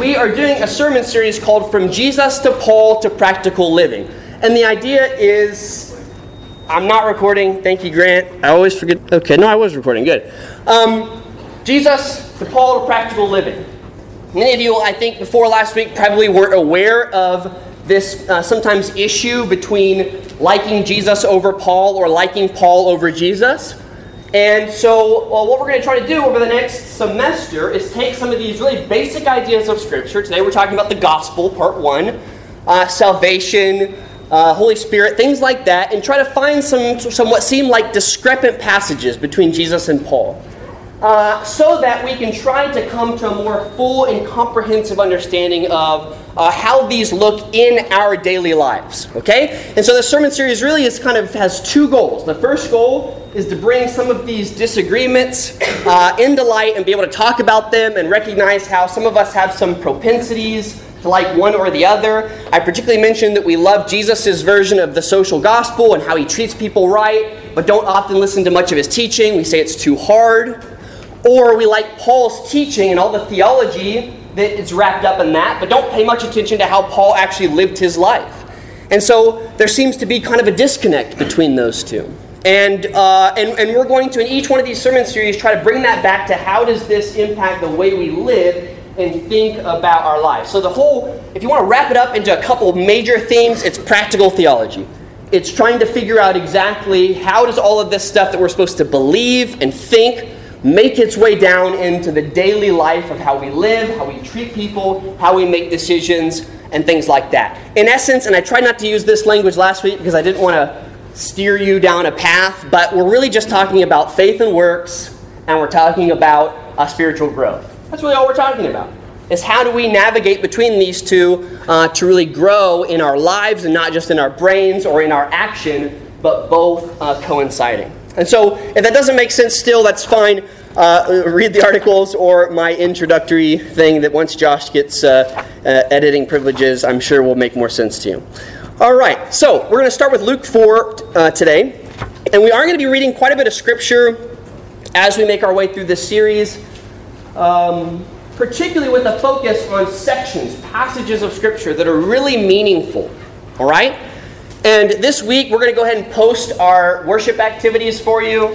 we are doing a sermon series called From Jesus to Paul to Practical Living. And the idea is I'm not recording. Thank you, Grant. I always forget. Okay, no, I was recording. Good. Um, Jesus to Paul to Practical Living. Many of you, I think, before last week probably weren't aware of this uh, sometimes issue between liking Jesus over Paul or liking Paul over Jesus. And so, well, what we're going to try to do over the next semester is take some of these really basic ideas of Scripture. Today we're talking about the gospel, part one, uh, salvation, uh, Holy Spirit, things like that, and try to find some, some what seem like discrepant passages between Jesus and Paul. Uh, so that we can try to come to a more full and comprehensive understanding of uh, how these look in our daily lives. Okay? And so the sermon series really is kind of has two goals. The first goal is to bring some of these disagreements uh, into light and be able to talk about them and recognize how some of us have some propensities to like one or the other. I particularly mentioned that we love Jesus' version of the social gospel and how he treats people right, but don't often listen to much of his teaching. We say it's too hard. Or we like Paul's teaching and all the theology that is wrapped up in that, but don't pay much attention to how Paul actually lived his life. And so there seems to be kind of a disconnect between those two. And, uh, and, and we're going to, in each one of these sermon series, try to bring that back to how does this impact the way we live and think about our lives. So, the whole, if you want to wrap it up into a couple major themes, it's practical theology. It's trying to figure out exactly how does all of this stuff that we're supposed to believe and think make its way down into the daily life of how we live, how we treat people, how we make decisions, and things like that. In essence, and I tried not to use this language last week because I didn't want to steer you down a path, but we're really just talking about faith and works, and we're talking about uh, spiritual growth. That's really all we're talking about. Is how do we navigate between these two uh, to really grow in our lives and not just in our brains or in our action, but both uh, coinciding. And so, if that doesn't make sense still, that's fine. Uh, read the articles or my introductory thing that once Josh gets uh, uh, editing privileges, I'm sure will make more sense to you. All right, so we're going to start with Luke 4 uh, today. And we are going to be reading quite a bit of scripture as we make our way through this series, um, particularly with a focus on sections, passages of scripture that are really meaningful. All right? And this week, we're going to go ahead and post our worship activities for you.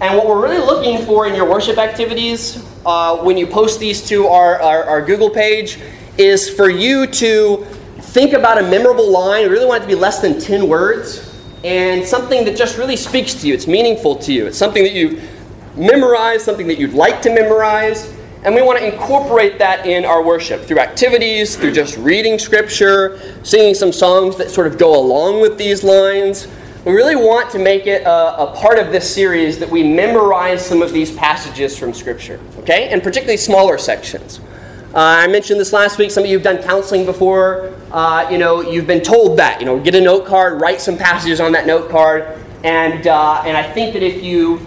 And what we're really looking for in your worship activities, uh, when you post these to our, our, our Google page, is for you to think about a memorable line. We really want it to be less than 10 words and something that just really speaks to you. It's meaningful to you. It's something that you memorize, something that you'd like to memorize. And we want to incorporate that in our worship through activities, through just reading scripture, singing some songs that sort of go along with these lines. We really want to make it a, a, part of this series that we memorize some of these passages from Scripture, okay? And particularly smaller sections. Uh, I mentioned this last week. Some of you have done counseling before. Uh, you know, you've been told that. You know, get a note card, write some passages on that note card, and uh, and I think that if you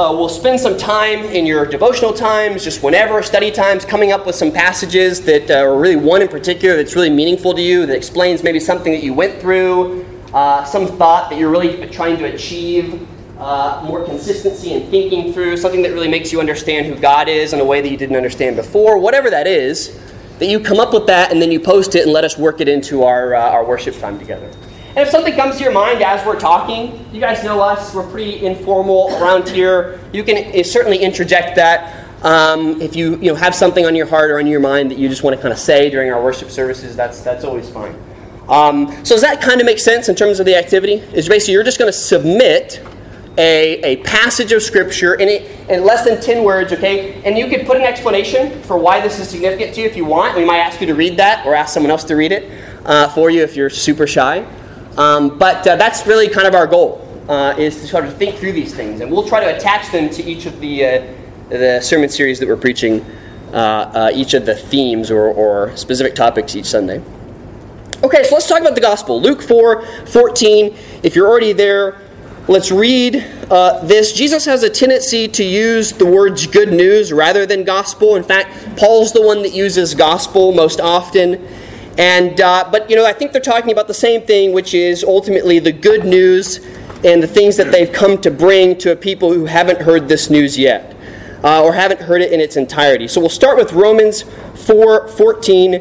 uh, will spend some time in your devotional times, just whenever study times, coming up with some passages that uh, are really one in particular that's really meaningful to you, that explains maybe something that you went through, uh, some thought that you're really trying to achieve uh, more consistency in thinking through, something that really makes you understand who God is in a way that you didn't understand before, whatever that is, that you come up with that and then you post it and let us work it into our, uh, our worship time together. And if something comes to your mind as we're talking, you guys know us, we're pretty informal around here. You can uh, certainly interject that. Um, if you, you know, have something on your heart or on your mind that you just want to kind of say during our worship services, that's, that's always fine. Um, so does that kind of make sense in terms of the activity? Is basically you're just going to submit a, a passage of Scripture in, it, in less than 10 words, okay? And you could put an explanation for why this is significant to you if you want. We might ask you to read that or ask someone else to read it uh, for you if you're super shy. Um, but uh, that's really kind of our goal, uh, is to sort of think through these things. And we'll try to attach them to each of the, uh, the sermon series that we're preaching, uh, uh, each of the themes or, or specific topics each Sunday. Okay, so let's talk about the gospel. Luke 4 14. If you're already there, Let's read uh, this. Jesus has a tendency to use the words good news rather than gospel. In fact, Paul's the one that uses gospel most often. And, uh, but, you know, I think they're talking about the same thing, which is ultimately the good news and the things that they've come to bring to a people who haven't heard this news yet uh, or haven't heard it in its entirety. So we'll start with Romans 4 14.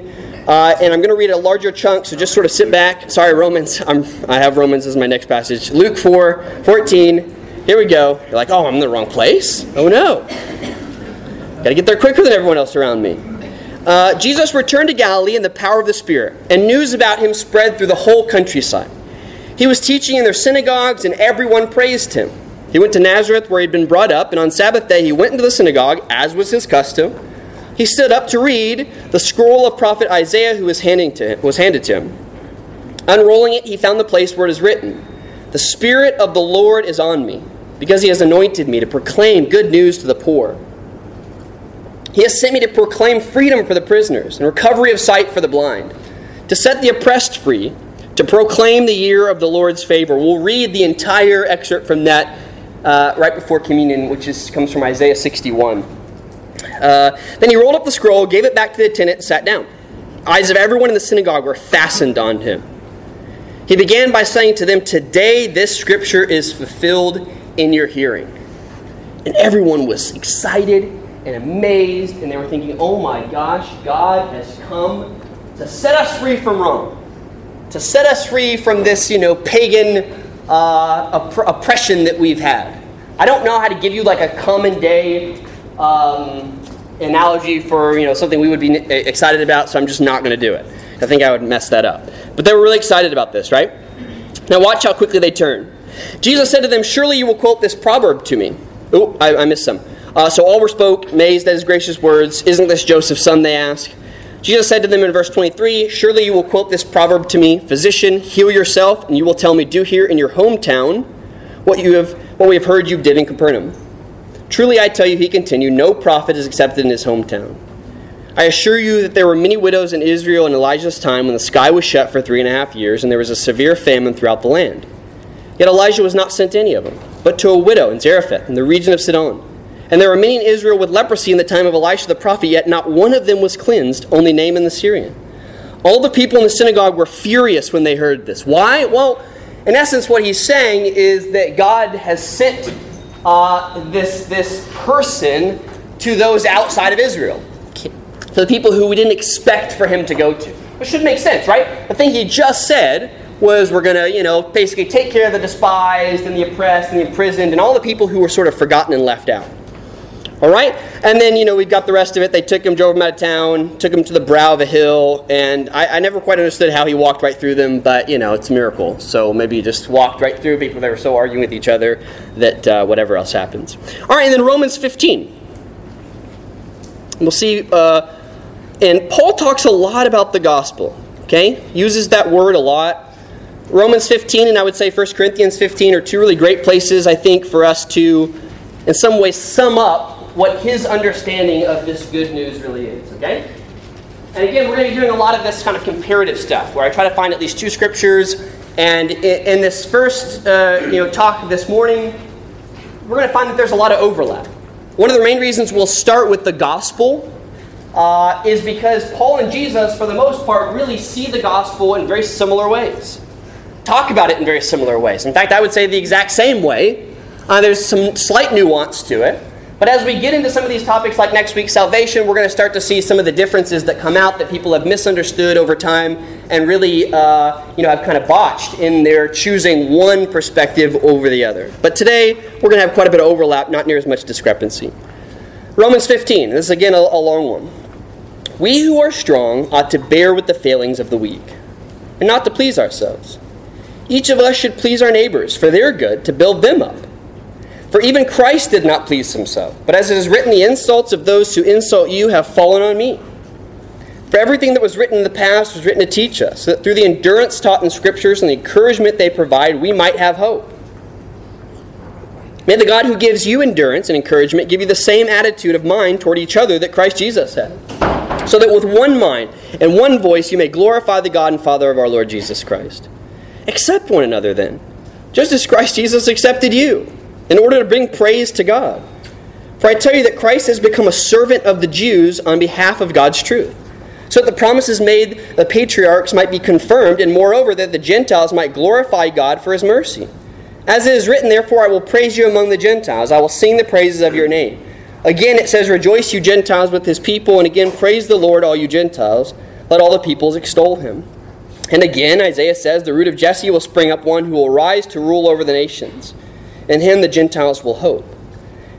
Uh, and I'm going to read a larger chunk, so just sort of sit back. Sorry, Romans. I'm, I have Romans as my next passage. Luke 4 14. Here we go. You're like, oh, I'm in the wrong place? Oh, no. Got to get there quicker than everyone else around me. Uh, Jesus returned to Galilee in the power of the Spirit, and news about him spread through the whole countryside. He was teaching in their synagogues, and everyone praised him. He went to Nazareth, where he'd been brought up, and on Sabbath day he went into the synagogue, as was his custom. He stood up to read the scroll of prophet Isaiah, who was, handing to him, was handed to him. Unrolling it, he found the place where it is written, "The Spirit of the Lord is on me, because he has anointed me to proclaim good news to the poor." He has sent me to proclaim freedom for the prisoners and recovery of sight for the blind, to set the oppressed free, to proclaim the year of the Lord's favor. We'll read the entire excerpt from that uh, right before communion, which is, comes from Isaiah 61. Uh, then he rolled up the scroll, gave it back to the attendant, and sat down. Eyes of everyone in the synagogue were fastened on him. He began by saying to them, Today this scripture is fulfilled in your hearing. And everyone was excited and amazed, and they were thinking, oh my gosh, God has come to set us free from Rome, to set us free from this, you know, pagan uh, opp- oppression that we've had. I don't know how to give you like a common day um, analogy for, you know, something we would be excited about, so I'm just not going to do it. I think I would mess that up. But they were really excited about this, right? Now watch how quickly they turn. Jesus said to them, Surely you will quote this proverb to me. Oh, I, I missed some. Uh, so all were spoke, amazed at his gracious words. Isn't this Joseph's son? They asked. Jesus said to them in verse 23 Surely you will quote this proverb to me Physician, heal yourself, and you will tell me, Do here in your hometown what, you have, what we have heard you did in Capernaum. Truly I tell you, he continued, no prophet is accepted in his hometown. I assure you that there were many widows in Israel in Elijah's time when the sky was shut for three and a half years, and there was a severe famine throughout the land. Yet Elijah was not sent to any of them, but to a widow in Zarephath, in the region of Sidon. And there were many in Israel with leprosy in the time of Elisha the prophet, yet not one of them was cleansed, only Naaman the Syrian. All the people in the synagogue were furious when they heard this. Why? Well, in essence, what he's saying is that God has sent uh, this, this person to those outside of Israel, to the people who we didn't expect for him to go to. Which should make sense, right? The thing he just said was we're going to, you know, basically take care of the despised and the oppressed and the imprisoned and all the people who were sort of forgotten and left out. All right? And then, you know, we've got the rest of it. They took him, drove him out of town, took him to the brow of a hill, and I, I, never quite understood how he walked right through them, but, you know, it's a miracle. So maybe he just walked right through people that were so arguing with each other that uh, whatever else happens. All right, and then Romans 15. We'll see, uh, and Paul talks a lot about the gospel, okay? Uses that word a lot. Romans 15 and I would say 1 Corinthians 15 are two really great places, I think, for us to, in some ways, sum up what his understanding of this good news really is, okay? And again, we're going to be doing a lot of this kind of comparative stuff, where I try to find at least two scriptures. And in, this first uh, you know, talk this morning, we're going to find that there's a lot of overlap. One of the main reasons we'll start with the gospel uh, is because Paul and Jesus, for the most part, really see the gospel in very similar ways. Talk about it in very similar ways. In fact, I would say the exact same way. Uh, there's some slight nuance to it. But as we get into some of these topics, like next week's salvation, we're going to start to see some of the differences that come out that people have misunderstood over time and really, uh, you know, have kind of botched in their choosing one perspective over the other. But today, we're going to have quite a bit of overlap, not near as much discrepancy. Romans 15. This is again a, a long one. We who are strong ought to bear with the failings of the weak, and not to please ourselves. Each of us should please our neighbors for their good, to build them up. For even Christ did not please himself, but as it is written, the insults of those who insult you have fallen on me. For everything that was written in the past was written to teach us, so that through the endurance taught in Scriptures and the encouragement they provide, we might have hope. May the God who gives you endurance and encouragement give you the same attitude of mind toward each other that Christ Jesus had, so that with one mind and one voice you may glorify the God and Father of our Lord Jesus Christ. Accept one another then, just as Christ Jesus accepted you in order to bring praise to God. For I tell you that Christ has become a servant of the Jews on behalf of God's truth, so that the promises made the patriarchs might be confirmed, and moreover, that the Gentiles might glorify God for his mercy. As it is written, Therefore I will praise you among the Gentiles, I will sing the praises of your name. Again, it says, Rejoice, you Gentiles, with his people. And again, praise the Lord, all you Gentiles. Let all the peoples extol him. And again, Isaiah says, The root of Jesse will spring up one who will rise to rule over the nations. In him the Gentiles will hope.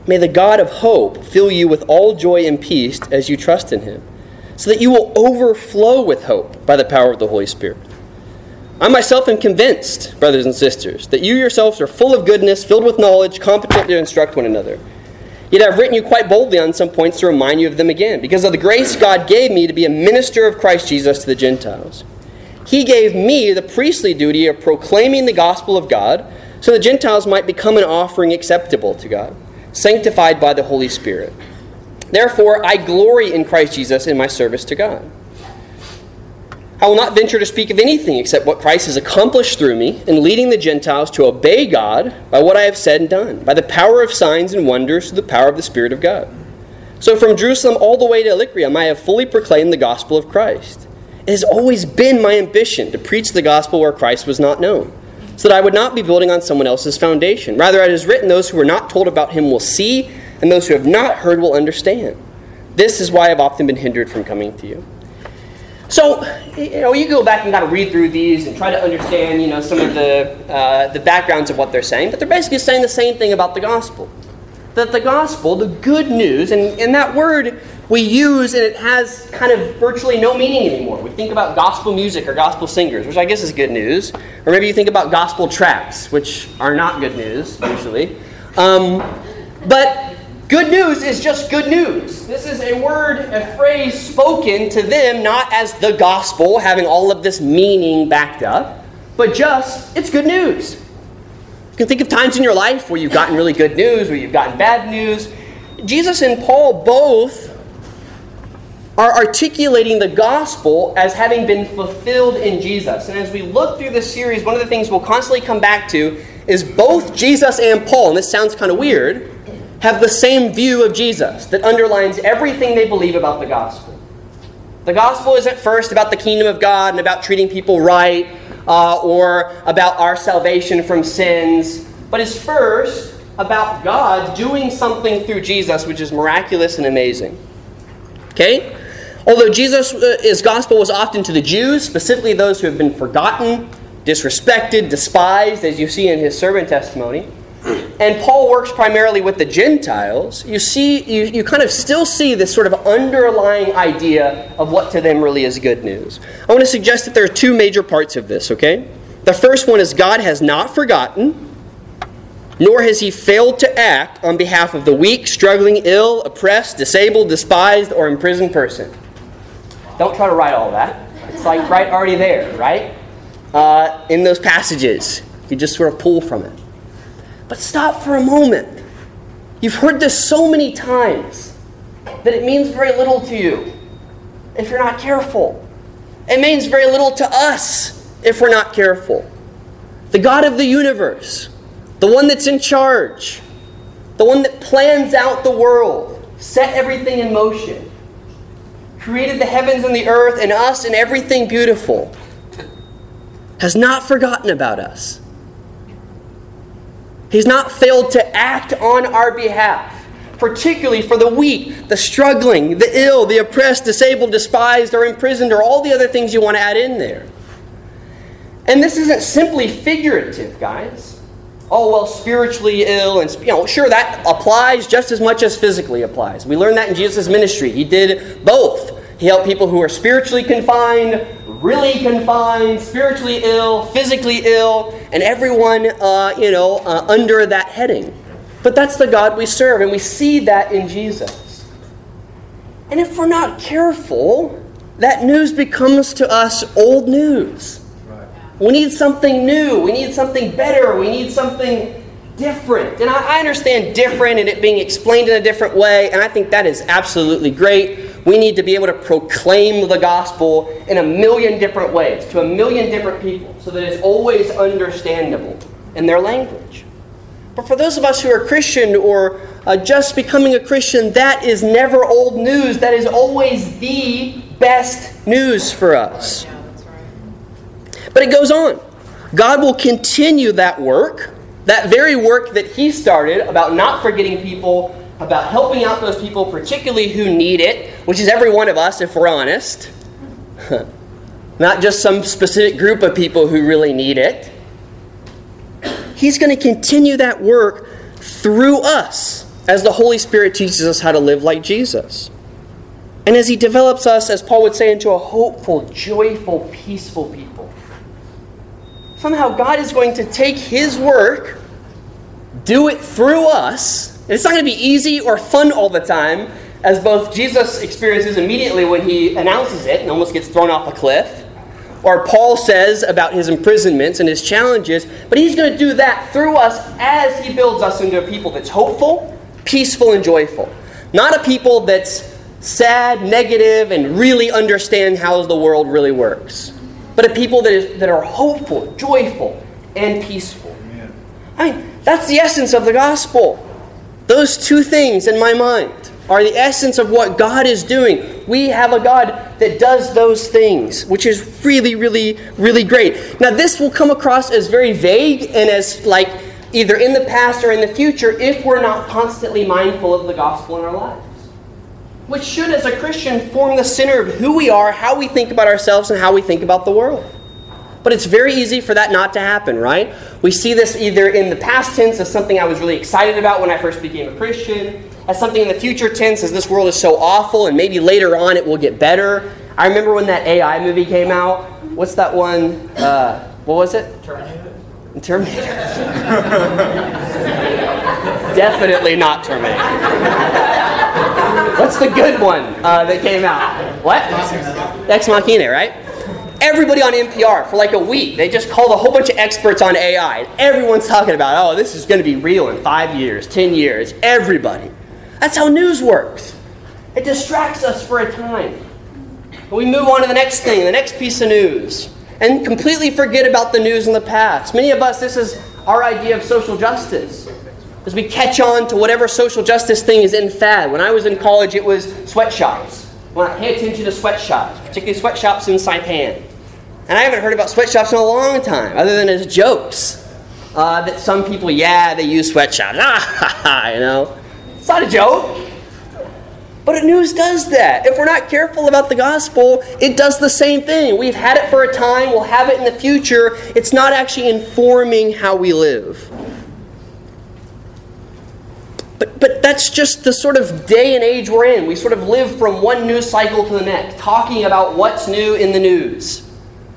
May the God of hope fill you with all joy and peace as you trust in him, so that you will overflow with hope by the power of the Holy Spirit. I myself am convinced, brothers and sisters, that you yourselves are full of goodness, filled with knowledge, competent to instruct one another. Yet I've written you quite boldly on some points to remind you of them again, because of the grace God gave me to be a minister of Christ Jesus to the Gentiles. He gave me the priestly duty of proclaiming the gospel of God, so the Gentiles might become an offering acceptable to God, sanctified by the Holy Spirit. Therefore, I glory in Christ Jesus in my service to God. I will not venture to speak of anything except what Christ has accomplished through me in leading the Gentiles to obey God by what I have said and done, by the power of signs and wonders through the power of the Spirit of God. So from Jerusalem all the way to Illyricum, I have fully proclaimed the gospel of Christ. It has always been my ambition to preach the gospel where Christ was not known, so that I would not be building on someone else's foundation. Rather, it is written, those who are not told about him will see, and those who have not heard will understand. This is why I've often been hindered from coming to you. So, you know, you go back and kind of read through these and try to understand, you know, some of the, uh, the backgrounds of what they're saying, but they're basically saying the same thing about the gospel. That the gospel, the good news, and, and that word we use and it has kind of virtually no meaning anymore. We think about gospel music or gospel singers, which I guess is good news. Or maybe you think about gospel tracts, which are not good news, usually. Um, but Good news is just good news. This is a word, a phrase spoken to them, not as the gospel, having all of this meaning backed up, but just, it's good news. You can think of times in your life where you've gotten really good news, where you've gotten bad news. Jesus and Paul both are articulating the gospel as having been fulfilled in Jesus. And as we look through this series, one of the things we'll constantly come back to is both Jesus and Paul, and this sounds kind of weird have the same view of Jesus that underlines everything they believe about the gospel. The gospel isn't first about the kingdom of God and about treating people right uh, or about our salvation from sins, but is first about God doing something through Jesus which is miraculous and amazing. Okay? Although Jesus' uh, gospel was often to the Jews, specifically those who have been forgotten, disrespected, despised, as you see in his servant testimony, and Paul works primarily with the Gentiles, you see, you, you kind of still see this sort of underlying idea of what to them really is good news. I want to suggest that there are two major parts of this, okay? The first one is God has not forgotten, nor has he failed to act on behalf of the weak, struggling, ill, oppressed, disabled, despised, or imprisoned person. Don't try to write all that. It's like right already there, right? Uh, in those passages. You just sort of pull from it. But stop for a moment. You've heard this so many times that it means very little to you if you're not careful. It means very little to us if we're not careful. The God of the universe, the one that's in charge, the one that plans out the world, set everything in motion, created the heavens and the earth and us and everything beautiful, has not forgotten about us. He's not failed to act on our behalf, particularly for the weak, the struggling, the ill, the oppressed, disabled, despised, or imprisoned, or all the other things you want to add in there. And this isn't simply figurative, guys. Oh, well, spiritually ill, and, you know, sure, that applies just as much as physically applies. We learned that in Jesus' ministry. He did both. He helped people who are spiritually confined, really confined, spiritually ill, physically ill, and everyone, uh, you know, uh, under that heading. But that's the God we serve, and we see that in Jesus. And if we're not careful, that news becomes to us old news. We need something new. We need something better. We need something different. And I, I understand different and it being explained in a different way, and I think that is absolutely great we need to be able to proclaim the gospel in a million different ways to a million different people so that it's always understandable in their language. But for those of us who are Christian or uh, just becoming a Christian, that is never old news. That is always the best news for us. But it goes on. God will continue that work, that very work that He started about not forgetting people about helping out those people, particularly who need it, which is every one of us if we're honest. Not just some specific group of people who really need it. He's going to continue that work through us as the Holy Spirit teaches us how to live like Jesus. And as He develops us, as Paul would say, into a hopeful, joyful, peaceful people. Somehow God is going to take His work, do it through us. And it's not going to be easy or fun all the time, as both Jesus experiences immediately when He announces it and almost gets thrown off a cliff or Paul says about his imprisonments and his challenges, but he's going to do that through us as he builds us into a people that's hopeful, peaceful, and joyful. Not a people that's sad, negative, and really understand how the world really works. But a people that, is, that are hopeful, joyful, and peaceful. Amen. I mean, that's the essence of the gospel. Those two things in my mind are the essence of what God is doing. We have a God that does those things, which is really, really, really great. Now, this will come across as very vague and as like either in the past or in the future if we're not constantly mindful of the gospel in our lives which should, as a Christian, form the center of who we are, how we think about ourselves, and how we think about the world. But it's very easy for that not to happen, right? We see this either in the past tense as something I was really excited about when I first became a Christian, as something in the future tense as this world is so awful and maybe later on it will get better. I remember when that AI movie came out. What's that one? Uh, what was it? Terminator. Terminator. Definitely not Terminator. What's the good one uh, that came out? What? Ex Machina, right? Everybody on NPR for like a week, they just called a whole bunch of experts on AI. Everyone's talking about, oh, this is going to be real in five years, ten years. Everybody. That's how news works. It distracts us for a time. But we move on to the next thing, the next piece of news, and completely forget about the news in the past. Many of us, this is our idea of social justice as we catch on to whatever social justice thing is in fad. When I was in college, it was sweatshops. I pay attention to sweatshops, particularly sweatshops in Saipan. And I haven't heard about sweatshops in a long time, other than as jokes. Uh, that some people, yeah, they use sweatshops. Ah, you know. It's not a joke. But news does that. If we're not careful about the gospel, it does the same thing. We've had it for a time, we'll have it in the future. It's not actually informing how we live. But, but that's just the sort of day and age we're in. We sort of live from one news cycle to the next, talking about what's new in the news,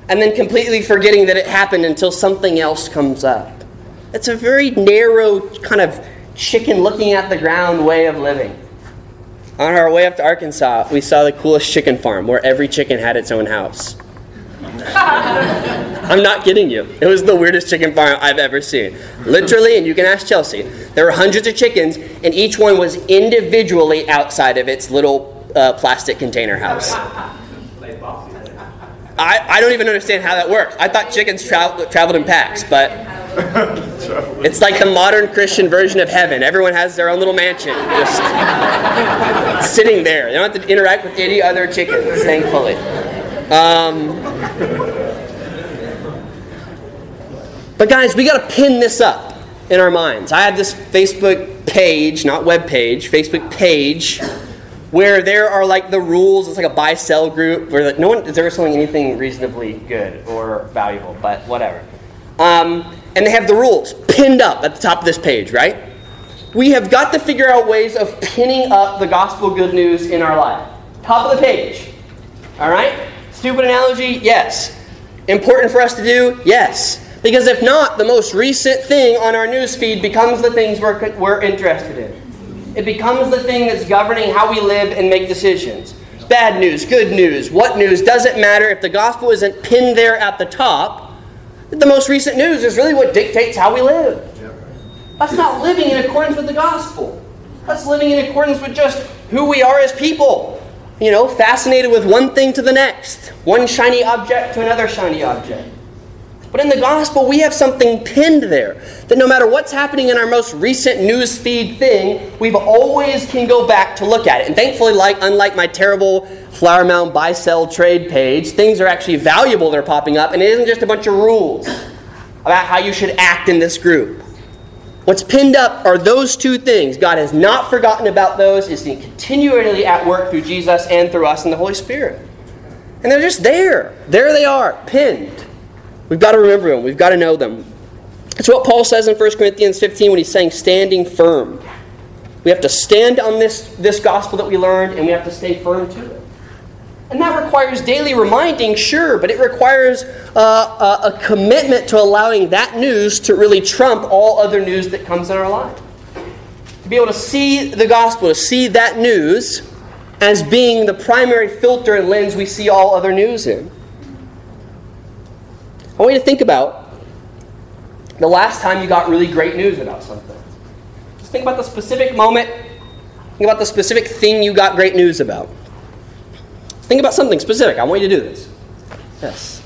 and then completely forgetting that it happened until something else comes up. It's a very narrow, kind of chicken looking at the ground way of living. On our way up to Arkansas, we saw the coolest chicken farm where every chicken had its own house. I'm not kidding you. It was the weirdest chicken farm I've ever seen. Literally, and you can ask Chelsea, there were hundreds of chickens, and each one was individually outside of its little uh, plastic container house. I, I don't even understand how that works. I thought chickens tra- traveled in packs, but it's like the modern Christian version of heaven. Everyone has their own little mansion, just sitting there. They don't have to interact with any other chickens, thankfully. Um, but guys, we got to pin this up in our minds. I have this Facebook page, not web page, Facebook page, where there are like the rules. It's like a buy sell group where like no one is ever selling anything reasonably good or valuable, but whatever. Um, and they have the rules pinned up at the top of this page, right? We have got to figure out ways of pinning up the gospel good news in our life. Top of the page. All right? Stupid analogy? Yes. Important for us to do? Yes. Because if not, the most recent thing on our news feed becomes the things we're, we're interested in. It becomes the thing that's governing how we live and make decisions. Bad news, good news, what news, doesn't matter. If the gospel isn't pinned there at the top, the most recent news is really what dictates how we live. That's not living in accordance with the gospel. That's living in accordance with just who we are as people. You know, fascinated with one thing to the next, one shiny object to another shiny object. But in the gospel, we have something pinned there that no matter what's happening in our most recent news feed thing, we've always can go back to look at it. And thankfully, like unlike my terrible Flower Mound buy sell trade page, things are actually valuable that are popping up, and it isn't just a bunch of rules about how you should act in this group. What's pinned up are those two things. God has not forgotten about those, is continually at work through Jesus and through us in the Holy Spirit. And they're just there. There they are, pinned. We've got to remember them. We've got to know them. It's what Paul says in 1 Corinthians 15 when he's saying standing firm. We have to stand on this, this gospel that we learned, and we have to stay firm to it. And that requires daily reminding, sure, but it requires uh, a, a commitment to allowing that news to really trump all other news that comes in our life. To be able to see the gospel, to see that news as being the primary filter and lens we see all other news in. I want you to think about the last time you got really great news about something. Just think about the specific moment, think about the specific thing you got great news about. Think about something specific. I want you to do this. Yes.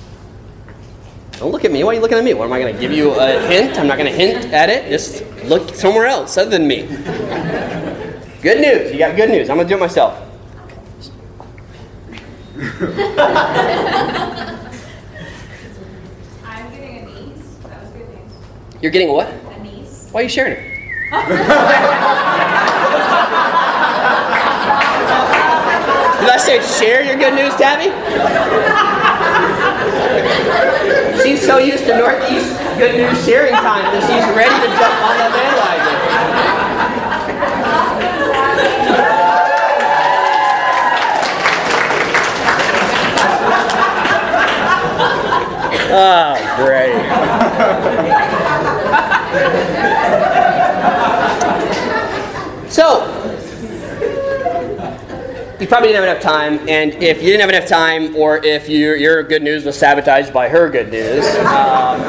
Don't look at me. Why are you looking at me? What am I going to give you a hint? I'm not going to hint at it. Just look somewhere else other than me. Good news. You got good news. I'm going to do it myself. I'm getting a niece. That was good news. You're getting what? A niece. Why are you sharing it? Did I say share your good news, Tabby? she's so used to Northeast good news sharing time that she's ready to jump on that bandwagon. Oh, great. So, you probably didn't have enough time, and if you didn't have enough time, or if your, your good news was sabotaged by her good news, um,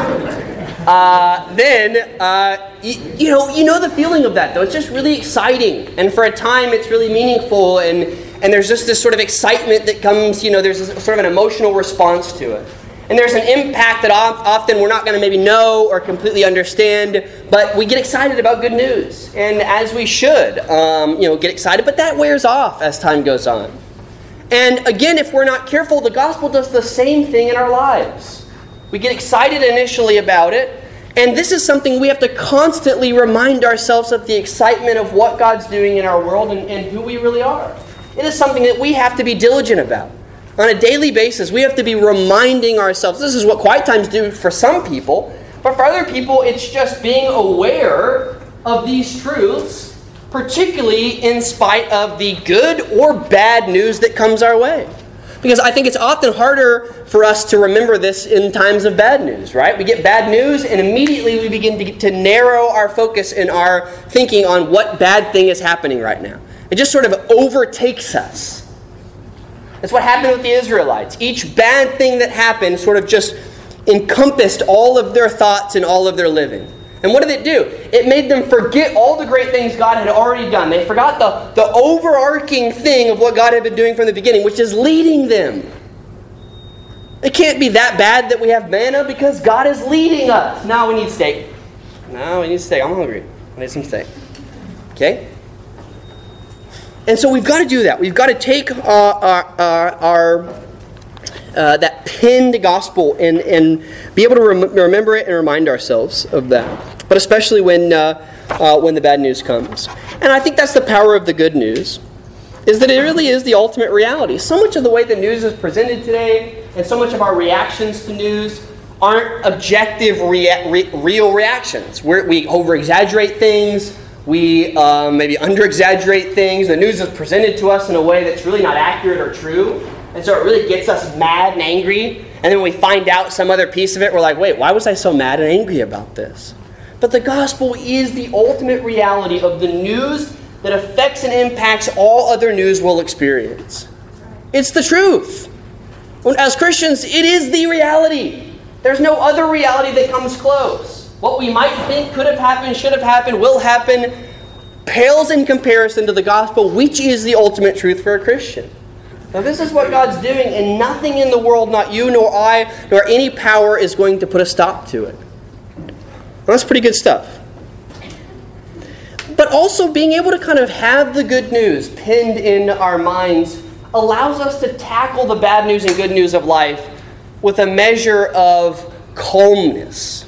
uh, then uh, you, you know you know the feeling of that. Though it's just really exciting, and for a time, it's really meaningful, and and there's just this sort of excitement that comes. You know, there's sort of an emotional response to it. And there's an impact that often we're not going to maybe know or completely understand, but we get excited about good news, and as we should, um, you know, get excited. But that wears off as time goes on. And again, if we're not careful, the gospel does the same thing in our lives. We get excited initially about it, and this is something we have to constantly remind ourselves of the excitement of what God's doing in our world and, and who we really are. It is something that we have to be diligent about on a daily basis, we have to be reminding ourselves. This is what quiet times do for some people, but for other people, it's just being aware of these truths, particularly in spite of the good or bad news that comes our way. Because I think it's often harder for us to remember this in times of bad news, right? We get bad news, and immediately we begin to, to narrow our focus and our thinking on what bad thing is happening right now. It just sort of overtakes us. That's what happened with the Israelites. Each bad thing that happened sort of just encompassed all of their thoughts and all of their living. And what did it do? It made them forget all the great things God had already done. They forgot the, the overarching thing of what God had been doing from the beginning, which is leading them. It can't be that bad that we have manna because God is leading us. Now we need steak. Now we need steak. I'm hungry. I need some steak. Okay? And so we've got to do that. We've got to take uh, our, our, our uh, that pinned gospel and, and be able to rem- remember it and remind ourselves of that. But especially when, uh, uh, when the bad news comes. And I think that's the power of the good news, is that it really is the ultimate reality. So much of the way the news is presented today, and so much of our reactions to news, aren't objective, rea- re- real reactions. We're, we over exaggerate things. We um, maybe under exaggerate things. The news is presented to us in a way that's really not accurate or true. And so it really gets us mad and angry. And then when we find out some other piece of it, we're like, wait, why was I so mad and angry about this? But the gospel is the ultimate reality of the news that affects and impacts all other news we'll experience. It's the truth. As Christians, it is the reality. There's no other reality that comes close. What we might think could have happened, should have happened, will happen, pales in comparison to the gospel, which is the ultimate truth for a Christian. Now, this is what God's doing, and nothing in the world, not you nor I, nor any power, is going to put a stop to it. Well, that's pretty good stuff. But also, being able to kind of have the good news pinned in our minds allows us to tackle the bad news and good news of life with a measure of calmness.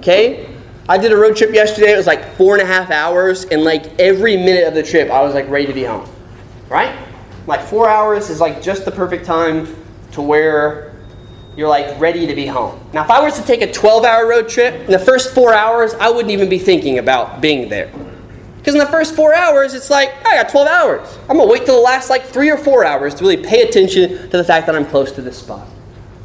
Okay? I did a road trip yesterday. It was like four and a half hours, and like every minute of the trip, I was like ready to be home. Right? Like four hours is like just the perfect time to where you're like ready to be home. Now, if I was to take a 12 hour road trip, in the first four hours, I wouldn't even be thinking about being there. Because in the first four hours, it's like, I got 12 hours. I'm going to wait till the last like three or four hours to really pay attention to the fact that I'm close to this spot.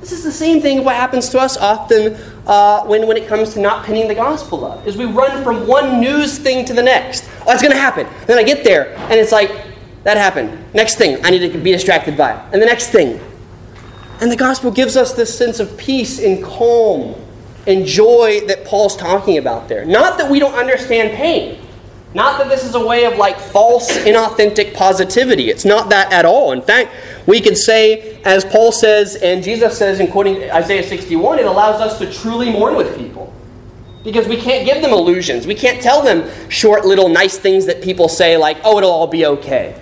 This is the same thing what happens to us often uh, when, when it comes to not pinning the gospel up. Is we run from one news thing to the next. Oh, that's going to happen. Then I get there, and it's like, that happened. Next thing, I need to be distracted by. And the next thing. And the gospel gives us this sense of peace and calm and joy that Paul's talking about there. Not that we don't understand pain. Not that this is a way of like false, inauthentic positivity. It's not that at all. In fact, we could say, as Paul says and Jesus says in quoting Isaiah 61, it allows us to truly mourn with people. Because we can't give them illusions. We can't tell them short, little, nice things that people say, like, oh, it'll all be okay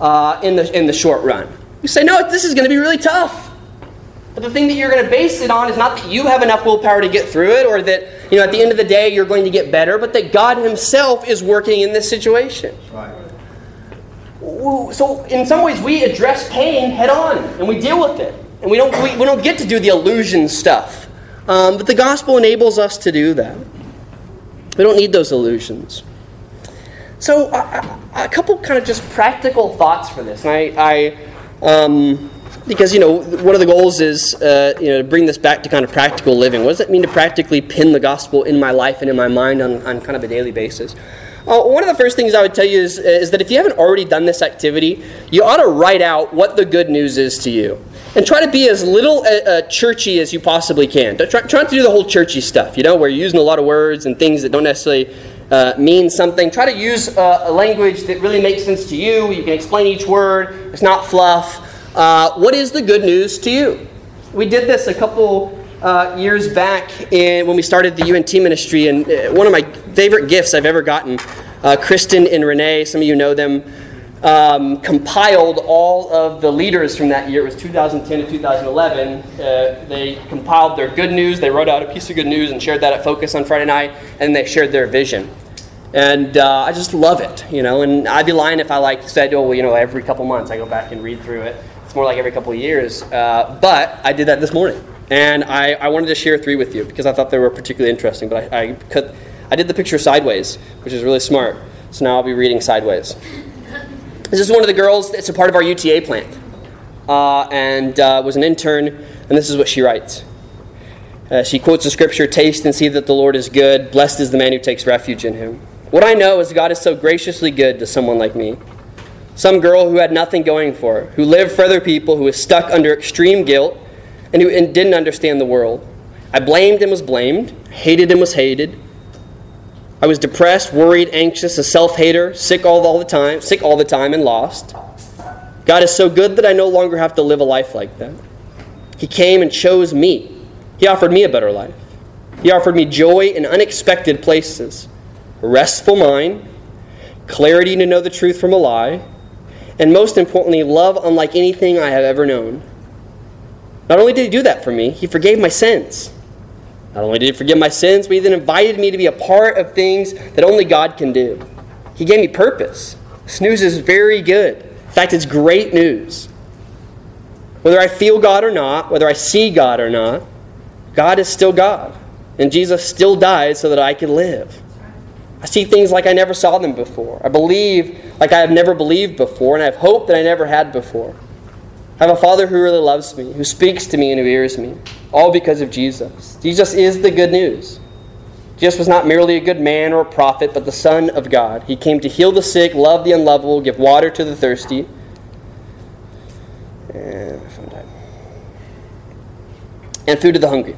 uh, in, the, in the short run. We say, no, this is going to be really tough. But the thing that you're going to base it on is not that you have enough willpower to get through it or that, you know, at the end of the day you're going to get better, but that God Himself is working in this situation. Right. So, in some ways, we address pain head on and we deal with it. And we don't, we, we don't get to do the illusion stuff. Um, but the gospel enables us to do that. We don't need those illusions. So, a couple kind of just practical thoughts for this. And I, I um, because you know one of the goals is uh, you know to bring this back to kind of practical living. What does it mean to practically pin the gospel in my life and in my mind on, on kind of a daily basis? Uh, one of the first things I would tell you is, is that if you haven't already done this activity, you ought to write out what the good news is to you. And try to be as little uh, uh churchy as you possibly can. Try, try not to do the whole churchy stuff, you know, where you're using a lot of words and things that don't necessarily uh, mean something. Try to use uh, a language that really makes sense to you. You can explain each word, it's not fluff. Uh, what is the good news to you? We did this a couple uh, years back in, when we started the UNT ministry, and uh, one of my favorite gifts I've ever gotten, uh, Kristen and Renee, some of you know them, um, compiled all of the leaders from that year. It was 2010 to 2011. Uh, they compiled their good news. They wrote out a piece of good news and shared that at Focus on Friday night, and they shared their vision. And uh, I just love it, you know. And I'd be lying if I like said, oh, well, you know, every couple months I go back and read through it It's more like every couple years. Uh, but I did that this morning. And I, I wanted to share three with you because I thought they were particularly interesting. But I, I, cut, I did the picture sideways, which is really smart. So now I'll be reading sideways. This is one of the girls, it's a part of our UTA plant. Uh, and uh, was an intern, and this is what she writes. Uh, she quotes the scripture Taste and see that the Lord is good. Blessed is the man who takes refuge in him. What I know is God is so graciously good to someone like me. Some girl who had nothing going for her, who lived for other people, who was stuck under extreme guilt, and who and didn't understand the world. I blamed and was blamed, hated and was hated. I was depressed, worried, anxious, a self-hater, sick all, all the time, sick all the time, and lost. God is so good that I no longer have to live a life like that. He came and chose me. He offered me a better life. He offered me joy in unexpected places, a restful mind, clarity to know the truth from a lie, and most importantly, love unlike anything I have ever known. Not only did He do that for me, He forgave my sins. Not only did He forgive my sins, but He then invited me to be a part of things that only God can do. He gave me purpose. This news is very good. In fact, it's great news. Whether I feel God or not, whether I see God or not, God is still God. And Jesus still died so that I could live. I see things like I never saw them before. I believe like I have never believed before, and I have hope that I never had before. I have a Father who really loves me, who speaks to me and who hears me, all because of Jesus. Jesus is the good news. Jesus was not merely a good man or a prophet, but the Son of God. He came to heal the sick, love the unlovable, give water to the thirsty. And food to the hungry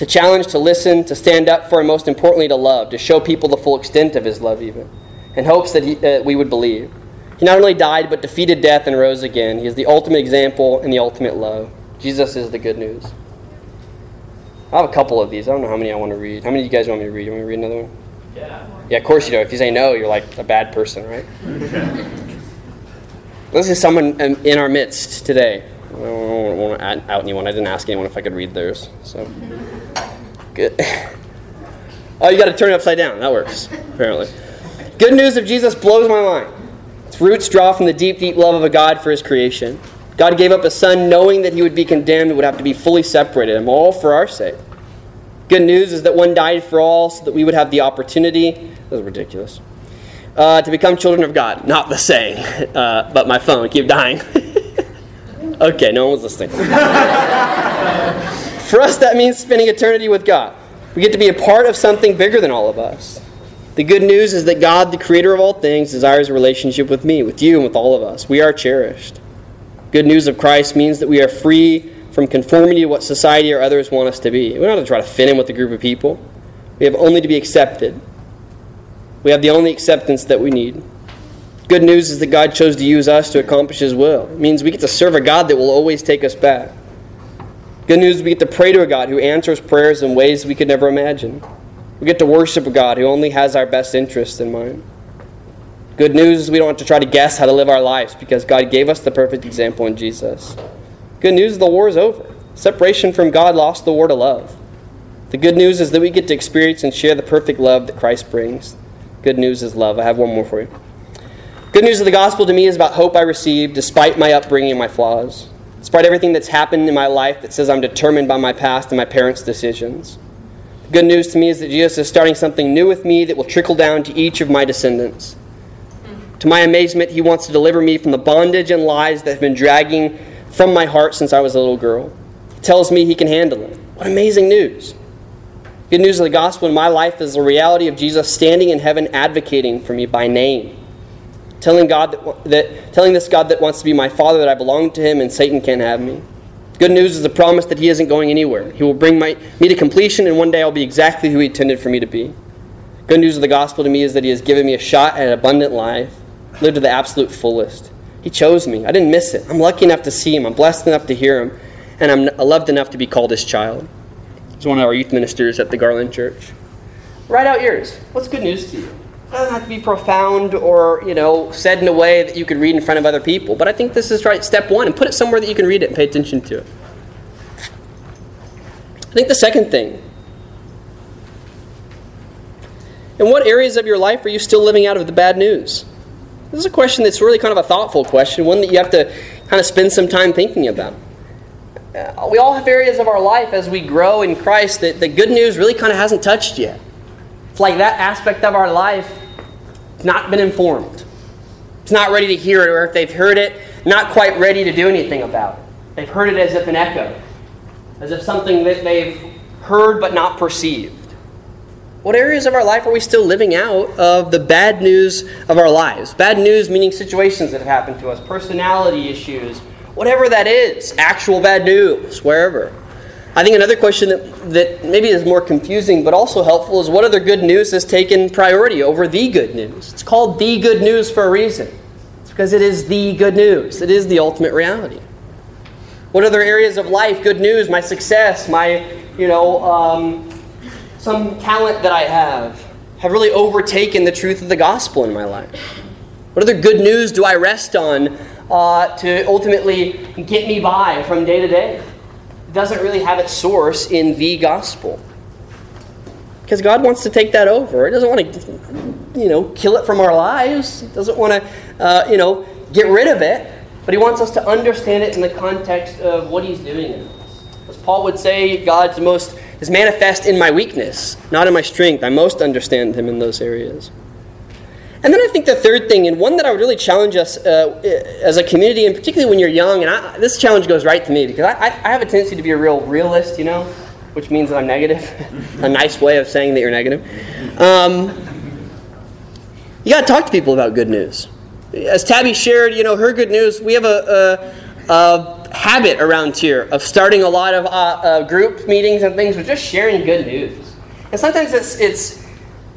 to challenge, to listen, to stand up for, and most importantly, to love, to show people the full extent of his love, even, in hopes that he, uh, we would believe. He not only died, but defeated death and rose again. He is the ultimate example and the ultimate love. Jesus is the good news. I have a couple of these. I don't know how many I want to read. How many of you guys want me to read? You want me to read another one? Yeah. Yeah, of course you do. If you say no, you're like a bad person, right? this is someone in our midst today. I don't want to out anyone. I didn't ask anyone if I could read theirs. So. Good. Oh, you got to turn it upside down. That works, apparently. Good news of Jesus blows my mind. Roots draw from the deep, deep love of a God for his creation. God gave up a son knowing that he would be condemned, and would have to be fully separated, and all for our sake. Good news is that one died for all so that we would have the opportunity. That was ridiculous. Uh, to become children of God. Not the saying, uh, but my phone keep dying. okay, no one was listening. for us, that means spending eternity with God. We get to be a part of something bigger than all of us. The good news is that God, the creator of all things, desires a relationship with me, with you, and with all of us. We are cherished. Good news of Christ means that we are free from conformity to what society or others want us to be. We don't have to try to fit in with a group of people. We have only to be accepted. We have the only acceptance that we need. Good news is that God chose to use us to accomplish His will. It means we get to serve a God that will always take us back. Good news is we get to pray to a God who answers prayers in ways we could never imagine. We get to worship a God who only has our best interests in mind. Good news is we don't have to try to guess how to live our lives because God gave us the perfect example in Jesus. Good news is the war is over. Separation from God lost the war to love. The good news is that we get to experience and share the perfect love that Christ brings. Good news is love. I have one more for you. Good news of the gospel to me is about hope I received despite my upbringing and my flaws, despite everything that's happened in my life that says I'm determined by my past and my parents' decisions. Good news to me is that Jesus is starting something new with me that will trickle down to each of my descendants. To my amazement, he wants to deliver me from the bondage and lies that have been dragging from my heart since I was a little girl. He tells me he can handle it. What amazing news! Good news of the gospel in my life is the reality of Jesus standing in heaven advocating for me by name. Telling God that, that telling this God that wants to be my father that I belong to him and Satan can't have me. Good news is the promise that he isn't going anywhere. He will bring my, me to completion and one day I'll be exactly who he intended for me to be. Good news of the gospel to me is that he has given me a shot at an abundant life, lived to the absolute fullest. He chose me. I didn't miss it. I'm lucky enough to see him. I'm blessed enough to hear him. And I'm loved enough to be called his child. He's one of our youth ministers at the Garland Church. Write out yours. What's good news to you? It doesn't have to be profound or, you know, said in a way that you could read in front of other people. But I think this is right step one and put it somewhere that you can read it and pay attention to it. I think the second thing. In what areas of your life are you still living out of the bad news? This is a question that's really kind of a thoughtful question, one that you have to kind of spend some time thinking about. Uh, we all have areas of our life as we grow in Christ that the good news really kind of hasn't touched yet. Like that aspect of our life not been informed. It's not ready to hear it, or if they've heard it, not quite ready to do anything about it. They've heard it as if an echo, as if something that they've heard but not perceived. What areas of our life are we still living out of the bad news of our lives? Bad news meaning situations that have happened to us, personality issues, whatever that is, actual bad news, wherever. I think another question that, that maybe is more confusing but also helpful is what other good news has taken priority over the good news? It's called the good news for a reason. It's because it is the good news, it is the ultimate reality. What other areas of life, good news, my success, my, you know, um, some talent that I have, have really overtaken the truth of the gospel in my life? What other good news do I rest on uh, to ultimately get me by from day to day? Doesn't really have its source in the gospel. Because God wants to take that over. He doesn't want to, you know, kill it from our lives. He doesn't want to, uh, you know, get rid of it. But He wants us to understand it in the context of what He's doing in us. As Paul would say, God's most is manifest in my weakness, not in my strength. I most understand him in those areas. And then I think the third thing, and one that I would really challenge us uh, as a community, and particularly when you're young, and I, this challenge goes right to me because I, I, have a tendency to be a real realist, you know, which means that I'm negative. a nice way of saying that you're negative. Um, you got to talk to people about good news. As Tabby shared, you know, her good news, we have a, a, a habit around here of starting a lot of uh, uh, group meetings and things with just sharing good news. And sometimes it's, it's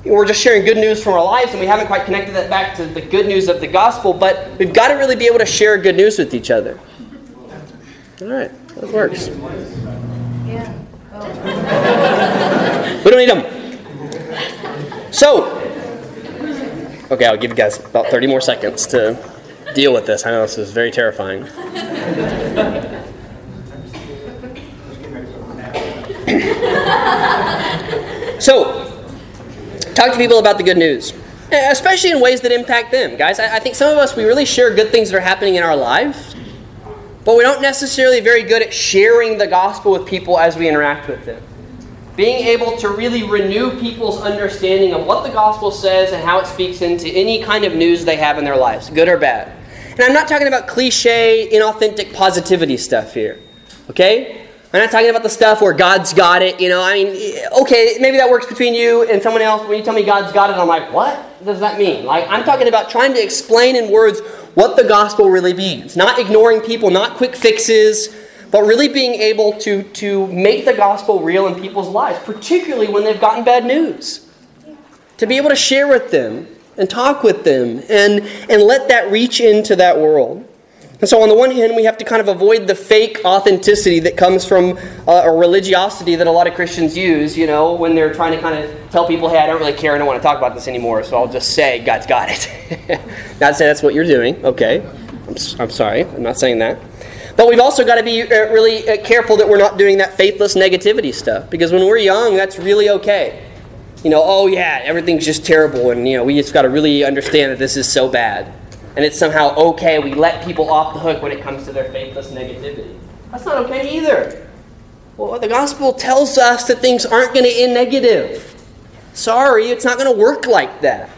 we're just sharing good news from our lives and we haven't quite connected that back to the good news of the gospel, but we've got to really be able to share good news with each other. All right, that works. Yeah. Oh. we don't need them. So, okay, I'll give you guys about 30 more seconds to deal with this. I know this is very terrifying. so, Talk to people about the good news, especially in ways that impact them. Guys, I think some of us, we really share good things that are happening in our lives, but we don't necessarily very good at sharing the gospel with people as we interact with them. Being able to really renew people's understanding of what the gospel says and how it speaks into any kind of news they have in their lives, good or bad. And I'm not talking about cliche, inauthentic positivity stuff here. Okay? I'm not talking about the stuff where God's got it. You know, I mean, okay, maybe that works between you and someone else. When you tell me God's got it, I'm like, what does that mean? Like, I'm talking about trying to explain in words what the gospel really means. Not ignoring people, not quick fixes, but really being able to, to make the gospel real in people's lives, particularly when they've gotten bad news. To be able to share with them and talk with them and, and let that reach into that world. And so, on the one hand, we have to kind of avoid the fake authenticity that comes from uh, a religiosity that a lot of Christians use, you know, when they're trying to kind of tell people, hey, I don't really care, I don't want to talk about this anymore, so I'll just say, God's got it. not say that's what you're doing, okay. I'm, I'm sorry, I'm not saying that. But we've also got to be uh, really uh, careful that we're not doing that faithless negativity stuff, because when we're young, that's really okay. You know, oh yeah, everything's just terrible, and, you know, we just got to really understand that this is so bad and it's somehow okay. We let people off the hook when it comes to their faithless negativity. That's not okay either. Well, the gospel tells us that things aren't going to end negative. Sorry, it's not going to work like that.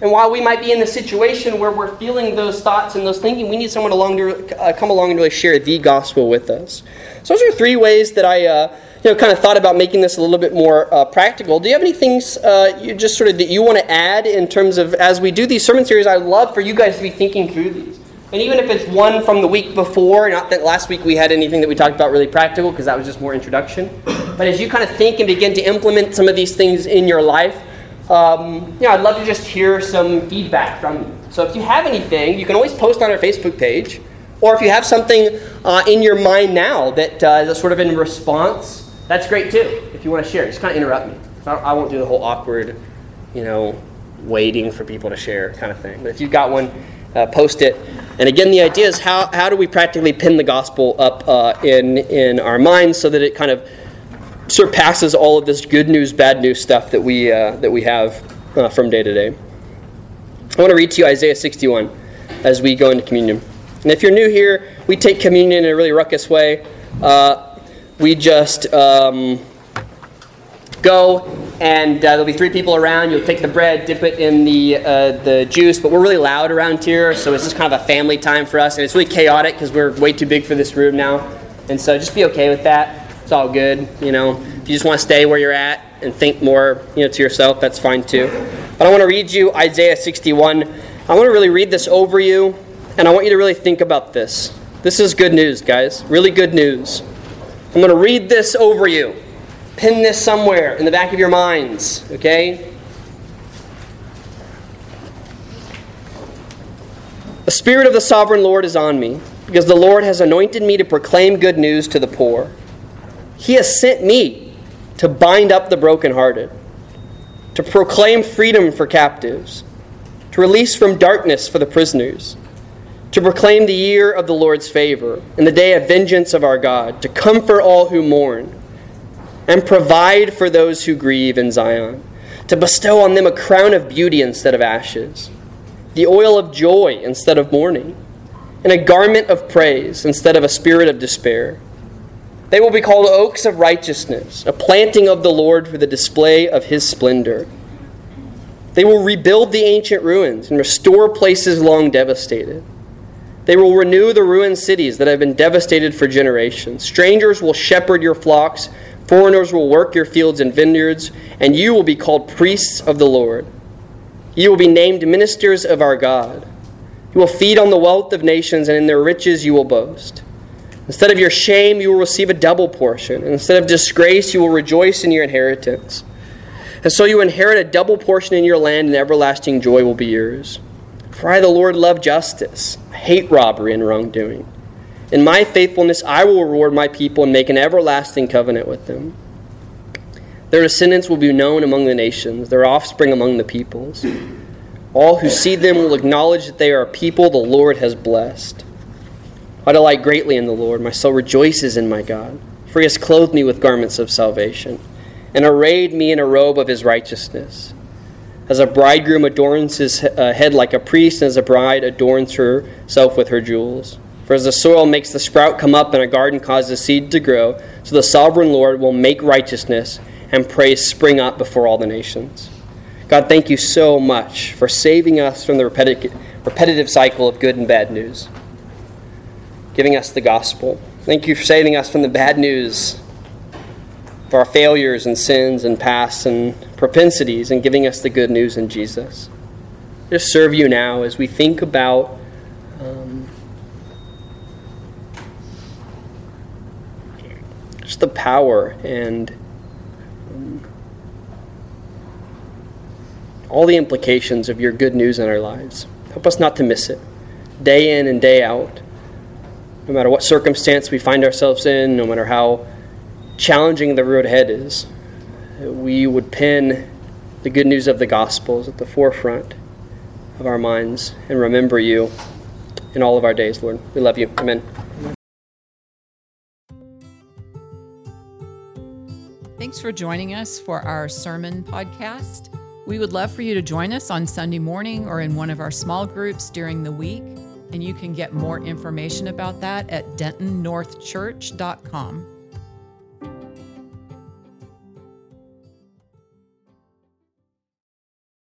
And while we might be in the situation where we're feeling those thoughts and those thinking, we need someone along to uh, come along and really share the gospel with us. So those are three ways that I uh, know, kind of thought about making this a little bit more uh, practical. Do you have any things uh, you just sort of that you want to add in terms of as we do these sermon series? I'd love for you guys to be thinking through these. And even if it's one from the week before, not that last week we had anything that we talked about really practical because that was just more introduction. But as you kind of think and begin to implement some of these things in your life, um, you know, I'd love to just hear some feedback from you. So if you have anything, you can always post on our Facebook page. Or if you have something uh, in your mind now that uh, is sort of in response that's great too. If you want to share, just kind of interrupt me. I won't do the whole awkward, you know, waiting for people to share kind of thing. But if you've got one, uh, post it. And again, the idea is how, how do we practically pin the gospel up uh, in, in our minds so that it kind of surpasses all of this good news, bad news stuff that we, uh, that we have uh, from day to day. I want to read to you Isaiah 61 as we go into communion. And if you're new here, we take communion in a really ruckus way. Uh, we just um, go and uh, there'll be three people around. You'll take the bread, dip it in the uh, the juice. But we're really loud around here, so it's just kind of a family time for us, and it's really chaotic because we're way too big for this room now. And so just be okay with that. It's all good, you know. If you just want to stay where you're at and think more, you know, to yourself, that's fine too. But I want to read you Isaiah 61. I want to really read this over you, and I want you to really think about this. This is good news, guys. Really good news. I'm going to read this over you. Pin this somewhere in the back of your minds, okay? The Spirit of the Sovereign Lord is on me, because the Lord has anointed me to proclaim good news to the poor. He has sent me to bind up the brokenhearted, to proclaim freedom for captives, to release from darkness for the prisoners to proclaim the year of the Lord's favor and the day of vengeance of our God, to comfort all who mourn and provide for those who grieve in Zion, to bestow on them a crown of beauty instead of ashes, the oil of joy instead of mourning, and a garment of praise instead of a spirit of despair. They will be called oaks of righteousness, a planting of the Lord for the display of his splendor. They will rebuild the ancient ruins and restore places long devastated. They will renew the ruined cities that have been devastated for generations. Strangers will shepherd your flocks, foreigners will work your fields and vineyards, and you will be called priests of the Lord. You will be named ministers of our God. You will feed on the wealth of nations, and in their riches you will boast. Instead of your shame, you will receive a double portion. And instead of disgrace, you will rejoice in your inheritance. And so you inherit a double portion in your land, and everlasting joy will be yours. For I, the Lord, love justice. Hate robbery and wrongdoing. In my faithfulness, I will reward my people and make an everlasting covenant with them. Their descendants will be known among the nations, their offspring among the peoples. All who see them will acknowledge that they are a people the Lord has blessed. I delight greatly in the Lord. My soul rejoices in my God, for he has clothed me with garments of salvation and arrayed me in a robe of his righteousness. As a bridegroom adorns his uh, head like a priest, and as a bride adorns herself with her jewels. For as the soil makes the sprout come up and a garden causes seed to grow, so the sovereign Lord will make righteousness and praise spring up before all the nations. God, thank you so much for saving us from the repetitive, repetitive cycle of good and bad news, giving us the gospel. Thank you for saving us from the bad news of our failures and sins and pasts and propensities and giving us the good news in Jesus. Just serve you now as we think about um, just the power and um, all the implications of your good news in our lives. Help us not to miss it, day in and day out. No matter what circumstance we find ourselves in, no matter how challenging the road ahead is, we would pin the good news of the Gospels at the forefront of our minds and remember you in all of our days, Lord. We love you. Amen. Thanks for joining us for our sermon podcast. We would love for you to join us on Sunday morning or in one of our small groups during the week. And you can get more information about that at dentonnorthchurch.com.